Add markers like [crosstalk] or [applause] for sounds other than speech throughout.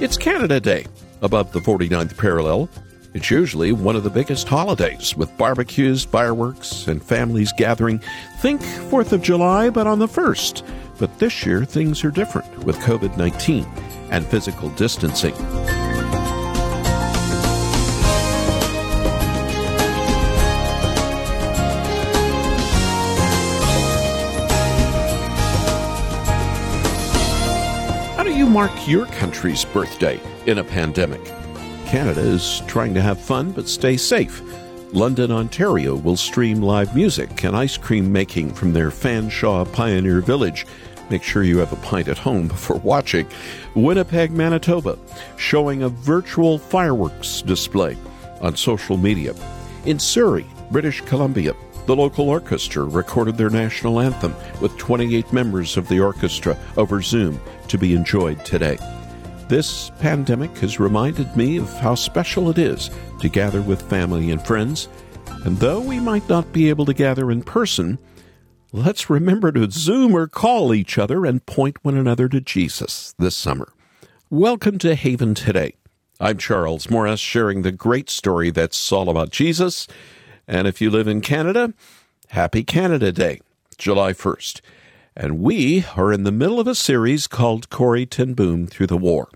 It's Canada Day, above the 49th parallel. It's usually one of the biggest holidays with barbecues, fireworks, and families gathering. Think 4th of July, but on the 1st. But this year, things are different with COVID 19 and physical distancing. Mark your country's birthday in a pandemic? Canada is trying to have fun but stay safe. London, Ontario will stream live music and ice cream making from their Fanshawe Pioneer Village. Make sure you have a pint at home before [laughs] watching. Winnipeg, Manitoba, showing a virtual fireworks display on social media. In Surrey, British Columbia, the local orchestra recorded their national anthem with 28 members of the orchestra over Zoom to be enjoyed today. This pandemic has reminded me of how special it is to gather with family and friends. And though we might not be able to gather in person, let's remember to Zoom or call each other and point one another to Jesus this summer. Welcome to Haven Today. I'm Charles Morris, sharing the great story that's all about Jesus. And if you live in Canada, happy Canada Day, July 1st. And we are in the middle of a series called Corrie ten Boom Through the War.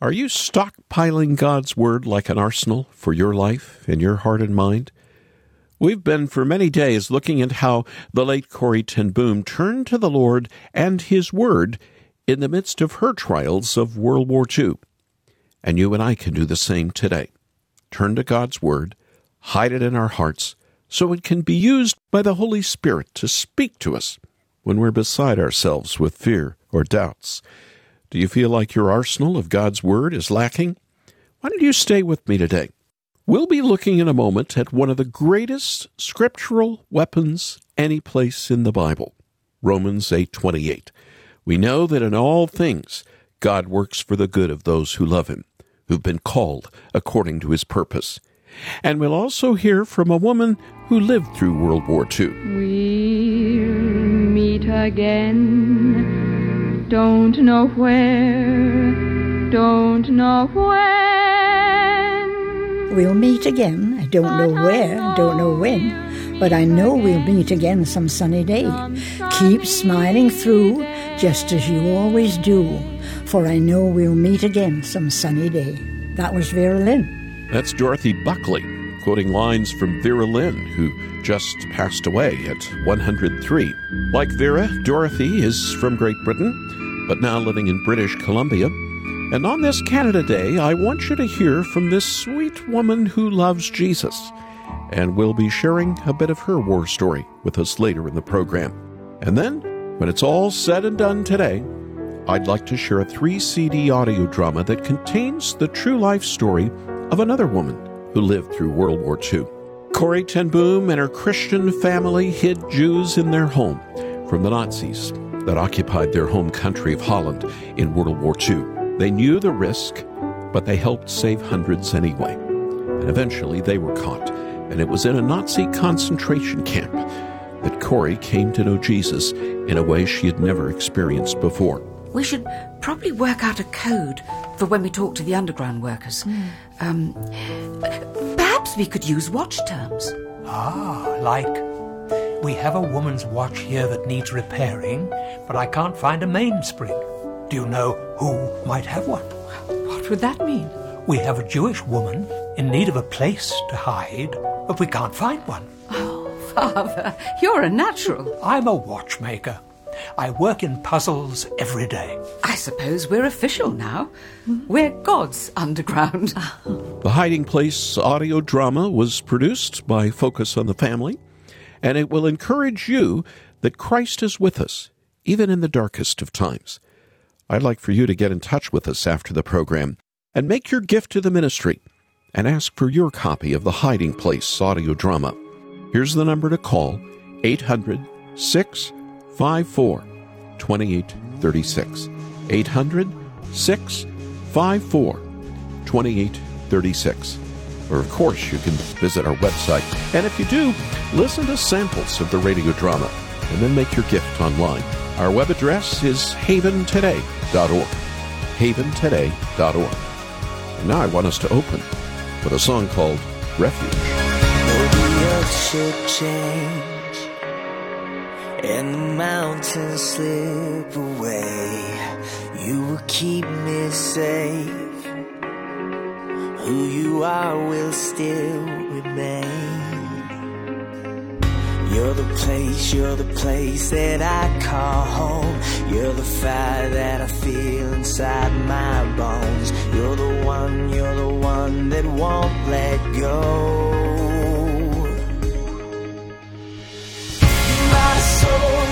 Are you stockpiling God's Word like an arsenal for your life and your heart and mind? We've been for many days looking at how the late Corrie ten Boom turned to the Lord and His Word in the midst of her trials of World War II. And you and I can do the same today. Turn to God's Word, hide it in our hearts, so it can be used by the Holy Spirit to speak to us when we're beside ourselves with fear or doubts. Do you feel like your arsenal of God's Word is lacking? Why don't you stay with me today? We'll be looking in a moment at one of the greatest scriptural weapons any place in the Bible, Romans 8:28. We know that in all things God works for the good of those who love him, who've been called according to his purpose. And we'll also hear from a woman who lived through World War II. We'll meet again. Don't know where, don't know when. We'll meet again. I don't know where, don't know when, but I know we'll meet again some sunny day. Keep smiling through, just as you always do, for I know we'll meet again some sunny day. That was Vera Lynn. That's Dorothy Buckley, quoting lines from Vera Lynn, who just passed away at 103. Like Vera, Dorothy is from Great Britain, but now living in British Columbia. And on this Canada Day, I want you to hear from this sweet woman who loves Jesus. And we'll be sharing a bit of her war story with us later in the program. And then, when it's all said and done today, I'd like to share a three CD audio drama that contains the true life story of another woman who lived through World War II. Corrie ten Boom and her Christian family hid Jews in their home from the Nazis that occupied their home country of Holland in World War II. They knew the risk, but they helped save hundreds anyway. And eventually they were caught, and it was in a Nazi concentration camp that Corrie came to know Jesus in a way she had never experienced before. We should probably work out a code for when we talk to the underground workers. Hmm. Um, perhaps we could use watch terms. Ah, like, we have a woman's watch here that needs repairing, but I can't find a mainspring. Do you know who might have one? What would that mean? We have a Jewish woman in need of a place to hide, but we can't find one. Oh, [laughs] Father, you're a natural. I'm a watchmaker. I work in puzzles every day. I suppose we're official now. We're God's underground. [laughs] The Hiding Place audio drama was produced by Focus on the Family, and it will encourage you that Christ is with us, even in the darkest of times. I'd like for you to get in touch with us after the program and make your gift to the ministry and ask for your copy of the Hiding Place audio drama. Here's the number to call 800 654 2836. 800 654 2836. Or, of course, you can visit our website. And if you do, listen to samples of the radio drama and then make your gift online. Our web address is haventoday.org. haventoday.org. And now I want us to open with a song called Refuge. And the mountains slip away, you will keep me safe. Who you are will still remain. You're the place, you're the place that I call home. You're the fire that I feel inside my bones. You're the one, you're the one that won't let go. Soul,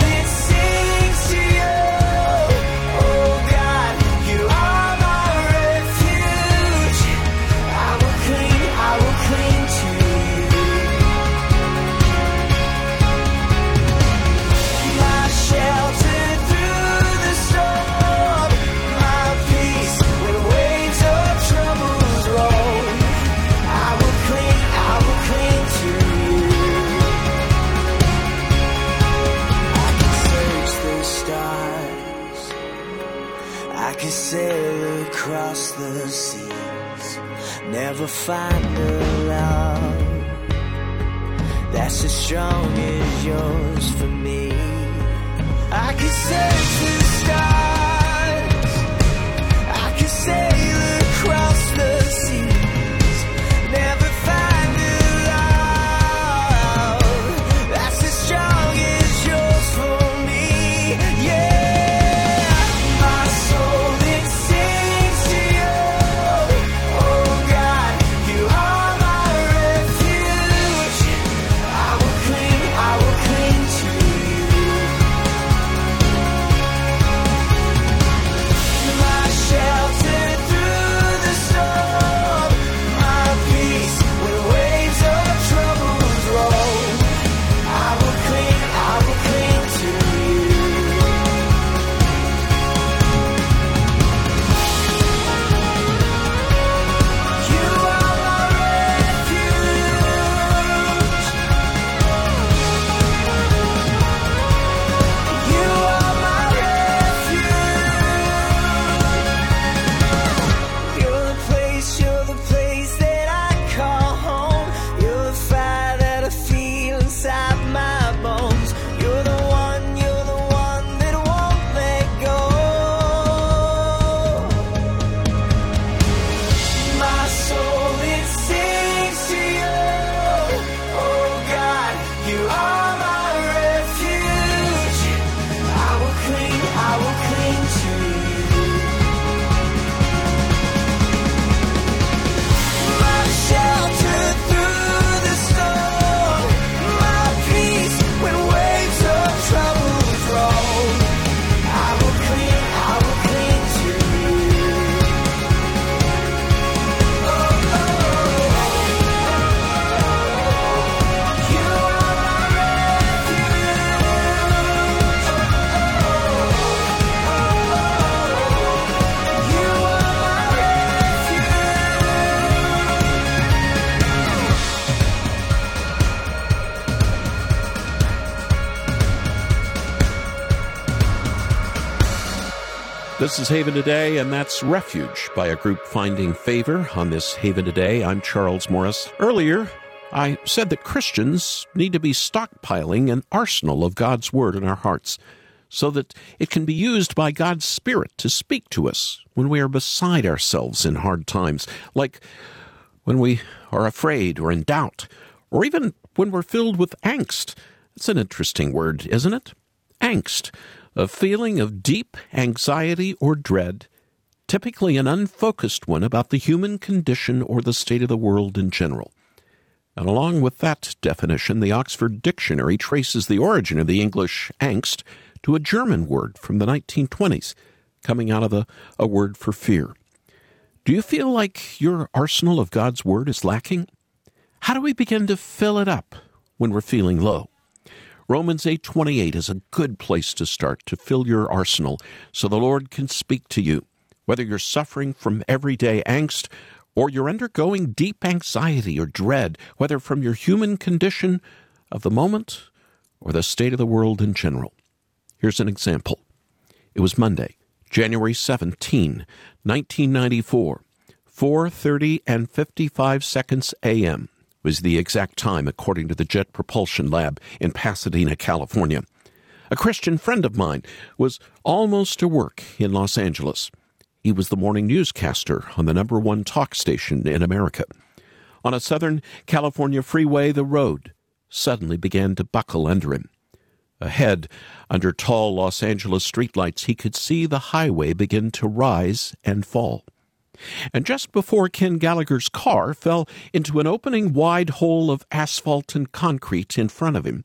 This is Haven Today, and that's Refuge by a group Finding Favour on this Haven Today. I'm Charles Morris. Earlier, I said that Christians need to be stockpiling an arsenal of God's Word in our hearts so that it can be used by God's Spirit to speak to us when we are beside ourselves in hard times, like when we are afraid or in doubt, or even when we're filled with angst. It's an interesting word, isn't it? Angst, a feeling of deep anxiety or dread, typically an unfocused one about the human condition or the state of the world in general. And along with that definition, the Oxford Dictionary traces the origin of the English angst to a German word from the 1920s, coming out of the, a word for fear. Do you feel like your arsenal of God's Word is lacking? How do we begin to fill it up when we're feeling low? Romans 8:28 is a good place to start to fill your arsenal so the Lord can speak to you. Whether you're suffering from everyday angst or you're undergoing deep anxiety or dread, whether from your human condition of the moment or the state of the world in general. Here's an example. It was Monday, January 17, 1994, 4:30 and 55 seconds a.m. was the exact time according to the Jet Propulsion Lab in Pasadena, California. A Christian friend of mine was almost to work in Los Angeles. He was the morning newscaster on the number one talk station in America. On a Southern California freeway, the road suddenly began to buckle under him. Ahead, under tall Los Angeles streetlights, he could see the highway begin to rise and fall. And just before Ken Gallagher's car fell into an opening wide hole of asphalt and concrete in front of him,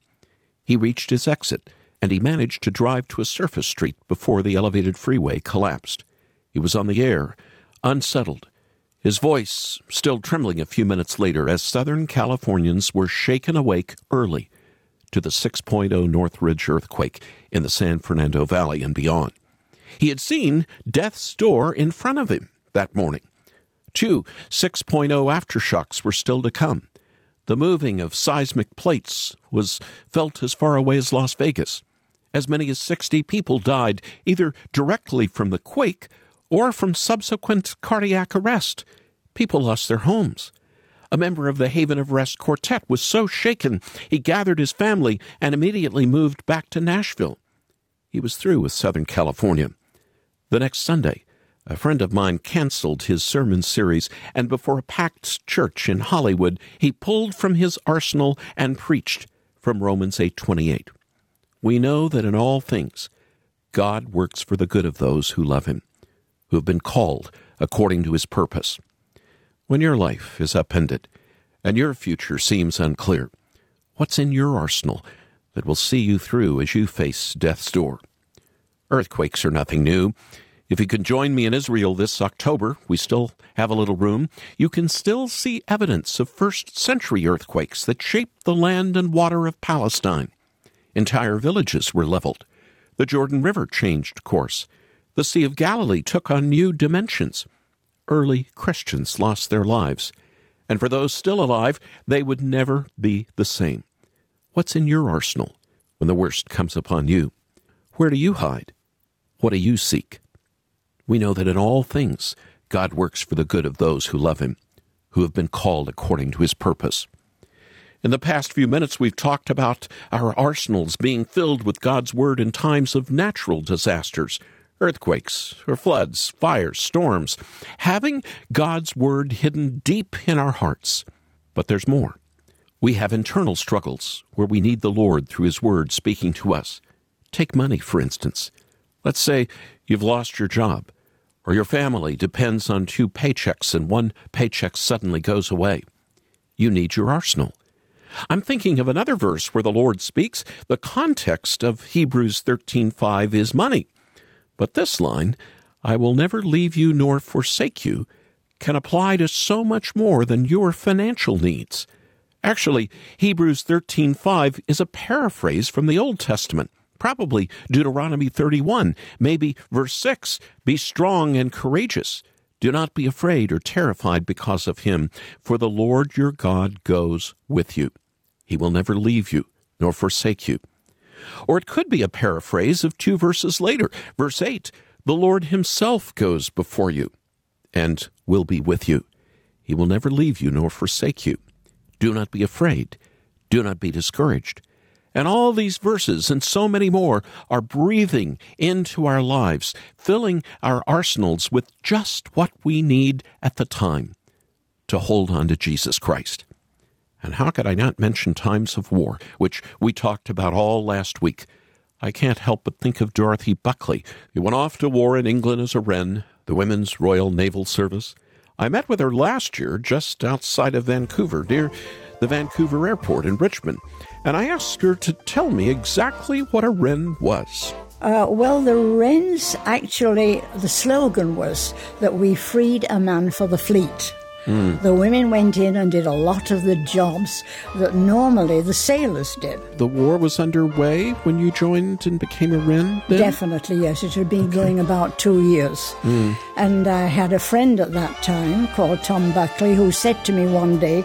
he reached his exit and he managed to drive to a surface street before the elevated freeway collapsed. He was on the air, unsettled, his voice still trembling a few minutes later as Southern Californians were shaken awake early to the 6.0 Northridge earthquake in the San Fernando Valley and beyond. He had seen death's door in front of him that morning. Two 6.0 aftershocks were still to come. The moving of seismic plates was felt as far away as Las Vegas. As many as 60 people died either directly from the quake or from subsequent cardiac arrest. People lost their homes. A member of the Haven of Rest Quartet was so shaken he gathered his family and immediately moved back to Nashville. He was through with Southern California. The next Sunday, a friend of mine canceled his sermon series, and before a packed church in Hollywood, he pulled from his arsenal and preached from Romans 8:28. We know that in all things God works for the good of those who love him, who have been called according to his purpose. When your life is upended and your future seems unclear, what's in your arsenal that will see you through as you face death's door? Earthquakes are nothing new. If you can join me in Israel this October, we still have a little room. You can still see evidence of first century earthquakes that shaped the land and water of Palestine. Entire villages were leveled. The Jordan River changed course. The Sea of Galilee took on new dimensions. Early Christians lost their lives. And for those still alive, they would never be the same. What's in your arsenal when the worst comes upon you? Where do you hide? What do you seek? We know that in all things God works for the good of those who love Him, who have been called according to His purpose. In the past few minutes, we've talked about our arsenals being filled with God's Word in times of natural disasters, earthquakes or floods, fires, storms, having God's Word hidden deep in our hearts. But there's more. We have internal struggles where we need the Lord through His Word speaking to us. Take money, for instance. Let's say you've lost your job, or your family depends on two paychecks and one paycheck suddenly goes away. You need your arsenal. I'm thinking of another verse where the Lord speaks. The context of Hebrews 13:5 is money. But this line, I will never leave you nor forsake you, can apply to so much more than your financial needs. Actually, Hebrews 13:5 is a paraphrase from the Old Testament, probably Deuteronomy 31, maybe verse 6, be strong and courageous. Do not be afraid or terrified because of him, for the Lord your God goes with you. He will never leave you nor forsake you. Or it could be a paraphrase of two verses later. Verse 8 The Lord Himself goes before you and will be with you. He will never leave you nor forsake you. Do not be afraid. Do not be discouraged. And all these verses and so many more are breathing into our lives, filling our arsenals with just what we need at the time to hold on to Jesus Christ. And how could I not mention times of war, which we talked about all last week? I can't help but think of Dorothy Buckley, who went off to war in England as a Wren, the Women's Royal Naval Service. I met with her last year just outside of Vancouver, near the Vancouver Airport in Richmond, and I asked her to tell me exactly what a Wren was. Uh, well, the Wrens actually, the slogan was that we freed a man for the fleet. The women went in and did a lot of the jobs that normally the sailors did. The war was underway when you joined and became a Wren then? Definitely, yes. It had been going about two years. And I had a friend at that time called Tom Buckley who said to me one day,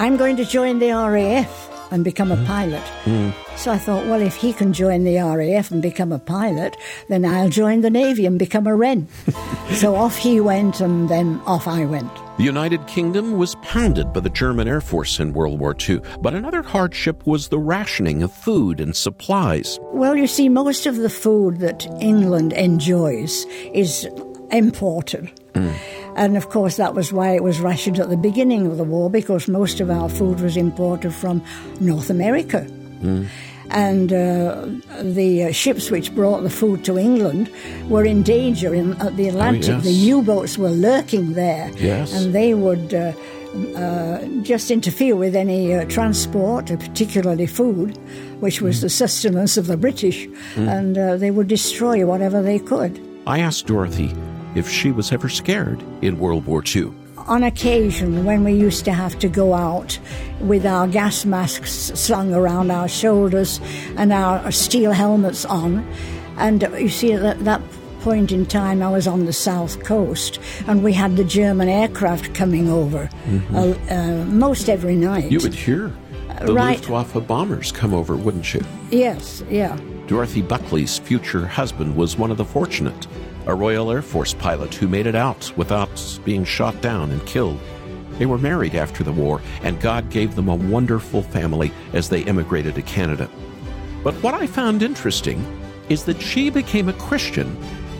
I'm going to join the RAF. and become a hmm. pilot. Hmm. So I thought, well, if he can join the RAF and become a pilot, then I'll join the Navy and become a Wren. [laughs] so off he went, and then off I went. The United Kingdom was pounded by the German Air Force in World War II, but another hardship was the rationing of food and supplies. Well, you see, most of the food that England enjoys is imported. Hmm. And of course, that was why it was rationed at the beginning of the war, because most of our food was imported from North America. And uh, the uh, ships which brought the food to England were in danger in at the Atlantic. yes. The U-boats were lurking there, Yes. and they would uh, uh, just interfere with any uh, transport, uh, particularly food, which was the sustenance of the British, and uh, they would destroy whatever they could. I asked Dorothy if she was ever scared in World War II. On occasion, when we used to have to go out with our gas masks slung around our shoulders and our steel helmets on, and you see, at that, that point in time, I was on the south coast, and we had the German aircraft coming over uh, uh, most every night. You would hear the right. Luftwaffe bombers come over, wouldn't you? Yes, yeah. Dorothy Buckley's future husband was one of the fortunate, a Royal Air Force pilot who made it out without being shot down and killed. They were married after the war, and God gave them a wonderful family as they immigrated to Canada. But what I found interesting is that she became a Christian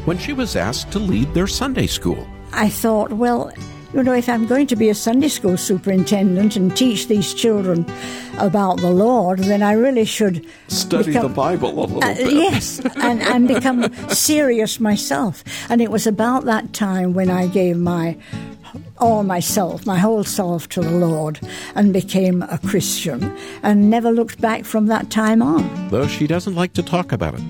when she was asked to lead their Sunday school. I thought, well, you know, if I'm going to be a Sunday school superintendent and teach these children about the Lord, then I really should Study become- the Bible a little Uh, bit. yes, and, and become serious myself. And it was about that time when I gave my all myself, my whole self to the Lord, and became a Christian, and never looked back from that time on. Though she doesn't like to talk about it.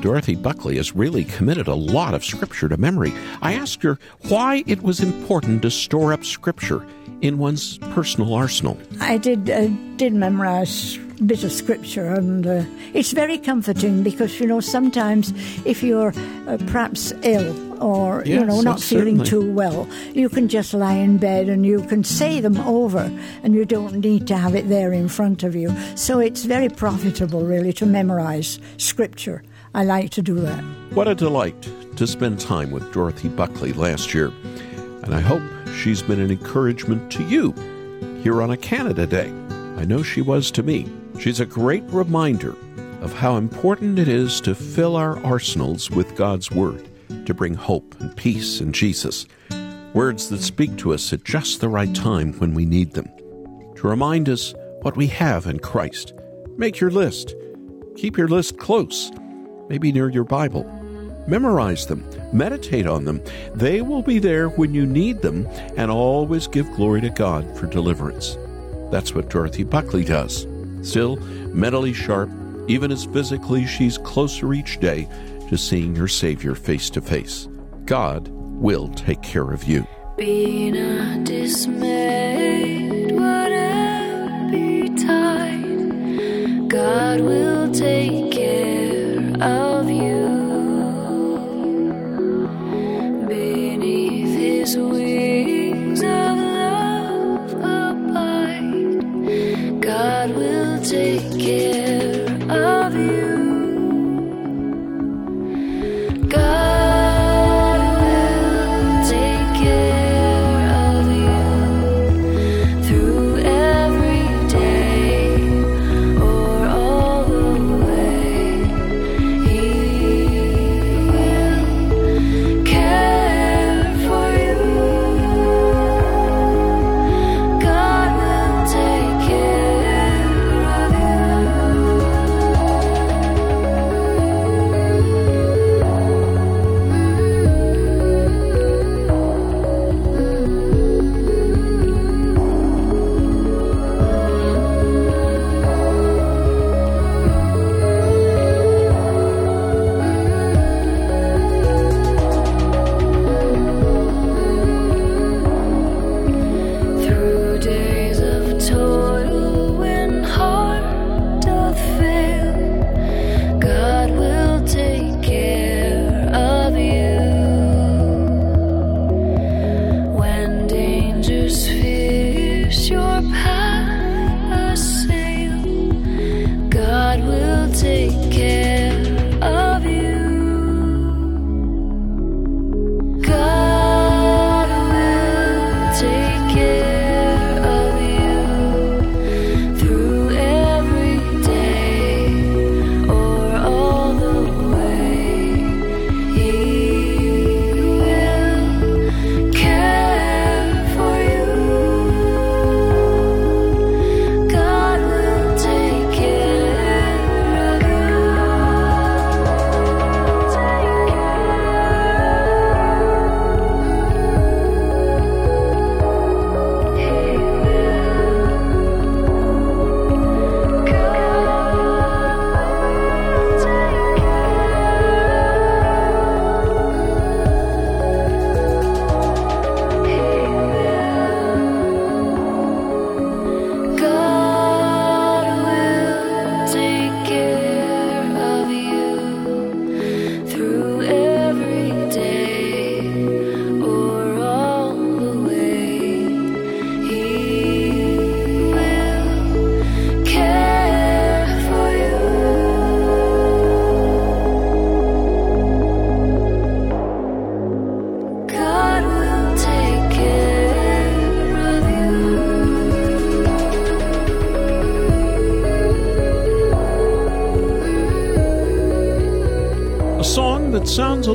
Dorothy Buckley has really committed a lot of scripture to memory. I asked her why it was important to store up scripture in one's personal arsenal. I did uh, did memorize a bit of scripture, and uh, it's very comforting because you know sometimes if you're uh, perhaps ill or you know not yes, feeling certainly. too well, you can just lie in bed and you can say them over, and you don't need to have it there in front of you. So it's very profitable, really, to memorize scripture. I like to do that. What a delight to spend time with Dorothy Buckley last year. And I hope she's been an encouragement to you here on a Canada Day. I know she was to me. She's a great reminder of how important it is to fill our arsenals with God's Word to bring hope and peace in Jesus. Words that speak to us at just the right time when we need them. To remind us what we have in Christ. Make your list. Keep your list close, maybe near your Bible. Memorize them, meditate on them. They will be there when you need them, and always give glory to God for deliverance. That's what Dorothy Buckley does. Still, mentally sharp, even as physically she's closer each day to seeing her Savior face to face. God will take care of you. Be not dismayed, whatever God will take take care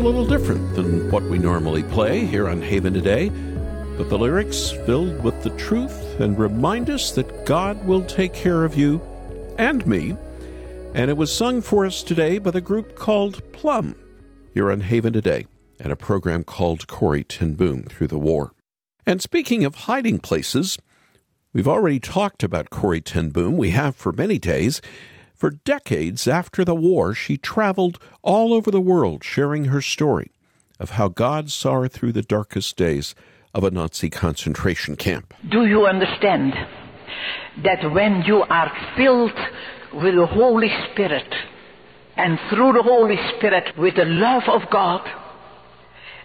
little different than what we normally play here on Haven today, but the lyrics filled with the truth and remind us that God will take care of you and me. And it was sung for us today by the group called Plumb here on Haven today and a program called Corrie Ten Boom through the war. And speaking of hiding places, we've already talked about Corrie Ten Boom. We have for many days. For decades after the war, she traveled all over the world sharing her story of how God saw her through the darkest days of a Nazi concentration camp. Do you understand that when you are filled with the Holy Spirit and through the Holy Spirit with the love of God,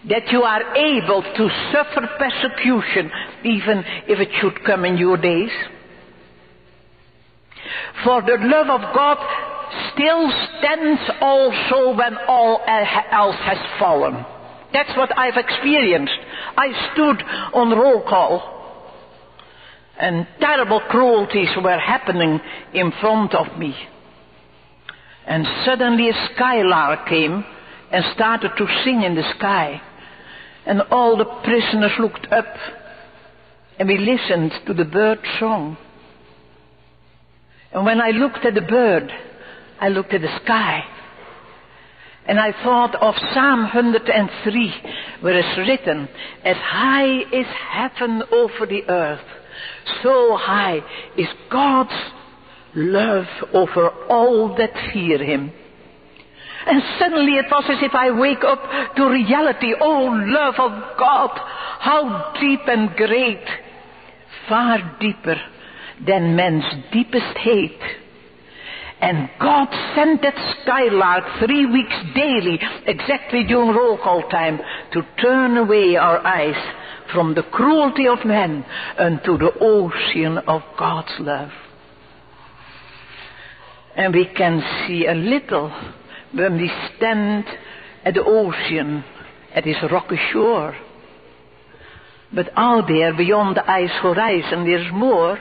that you are able to suffer persecution even if it should come in your days? For the love of God still stands also when all else has fallen. That's what I've experienced. I stood on roll call and terrible cruelties were happening in front of me. And suddenly a skylark came and started to sing in the sky. And all the prisoners looked up and we listened to the bird's song. And when I looked at the bird, I looked at the sky. And I thought of Psalm 103, where it's written, As high is heaven over the earth, so high is God's love over all that fear Him. And suddenly it was as if I wake up to reality. Oh, love of God, how deep and great, far deeper than man's deepest hate. And God sent that skylark three weeks daily, exactly during roll call time, to turn away our eyes from the cruelty of men unto the ocean of God's love. And we can see a little when we stand at the ocean, at its rocky shore. But out there beyond the ice horizon, there's more.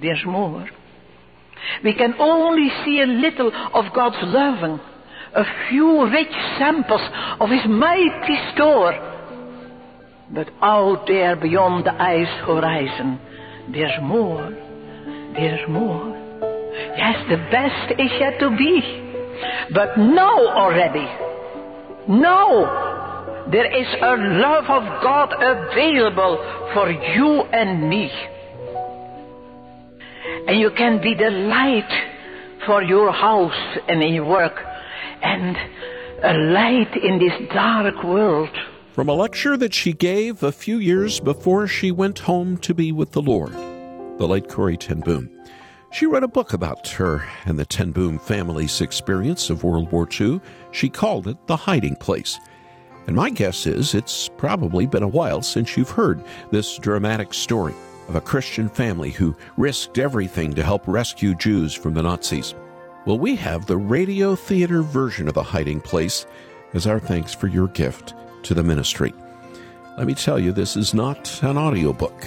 There's more. We can only see a little of God's loving, a few rich samples of His mighty store. But out there beyond the ice horizon, there's more. There's more. Yes, the best is yet to be. But now already. now, there is a love of God available for you and me. And you can be the light for your house and in your work and a light in this dark world. From a lecture that she gave a few years before she went home to be with the Lord, the late Corrie Ten Boom. She wrote a book about her and the Ten Boom family's experience of World War II. She called it The Hiding Place. And my guess is it's probably been a while since you've heard this dramatic story of a Christian family who risked everything to help rescue Jews from the Nazis. Well, we have the radio theater version of The Hiding Place as our thanks for your gift to the ministry. Let me tell you, this is not an audiobook.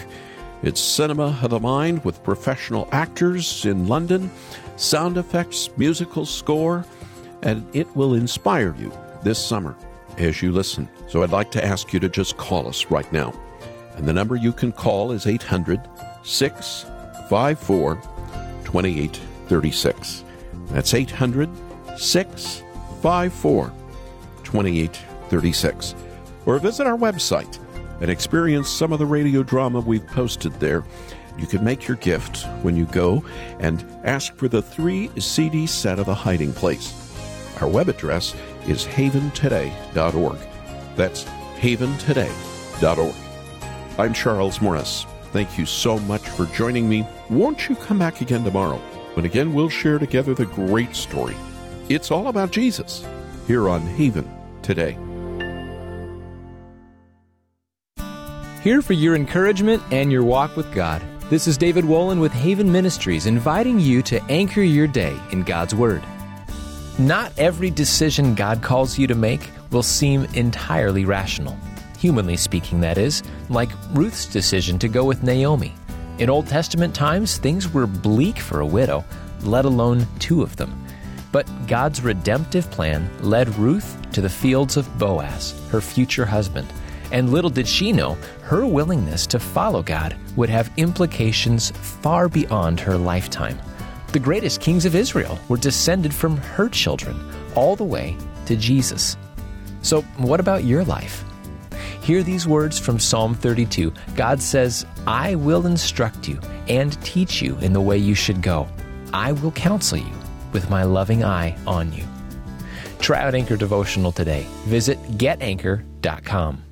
It's cinema of the mind with professional actors in London, sound effects, musical score, and it will inspire you this summer as you listen. So I'd like to ask you to just call us right now. And the number you can call is 800 654 2836. That's 800 654 2836. Or visit our website and experience some of the radio drama we've posted there. You can make your gift when you go and ask for the three CD set of The Hiding Place. Our web address is haventoday.org. That's haventoday.org. I'm Charles Morris. Thank you so much for joining me. Won't you come back again tomorrow when again we'll share together the great story? It's all about Jesus here on Haven today. Here for your encouragement and your walk with God. This is David Wolin with Haven Ministries inviting you to anchor your day in God's Word. Not every decision God calls you to make will seem entirely rational. Humanly speaking, that is, like Ruth's decision to go with Naomi. In Old Testament times, things were bleak for a widow, let alone two of them. But God's redemptive plan led Ruth to the fields of Boaz, her future husband. And little did she know, her willingness to follow God would have implications far beyond her lifetime. The greatest kings of Israel were descended from her children, all the way to Jesus. So, what about your life? Hear these words from Psalm 32. God says, I will instruct you and teach you in the way you should go. I will counsel you with my loving eye on you. Try out Anchor Devotional today. Visit getanchor.com.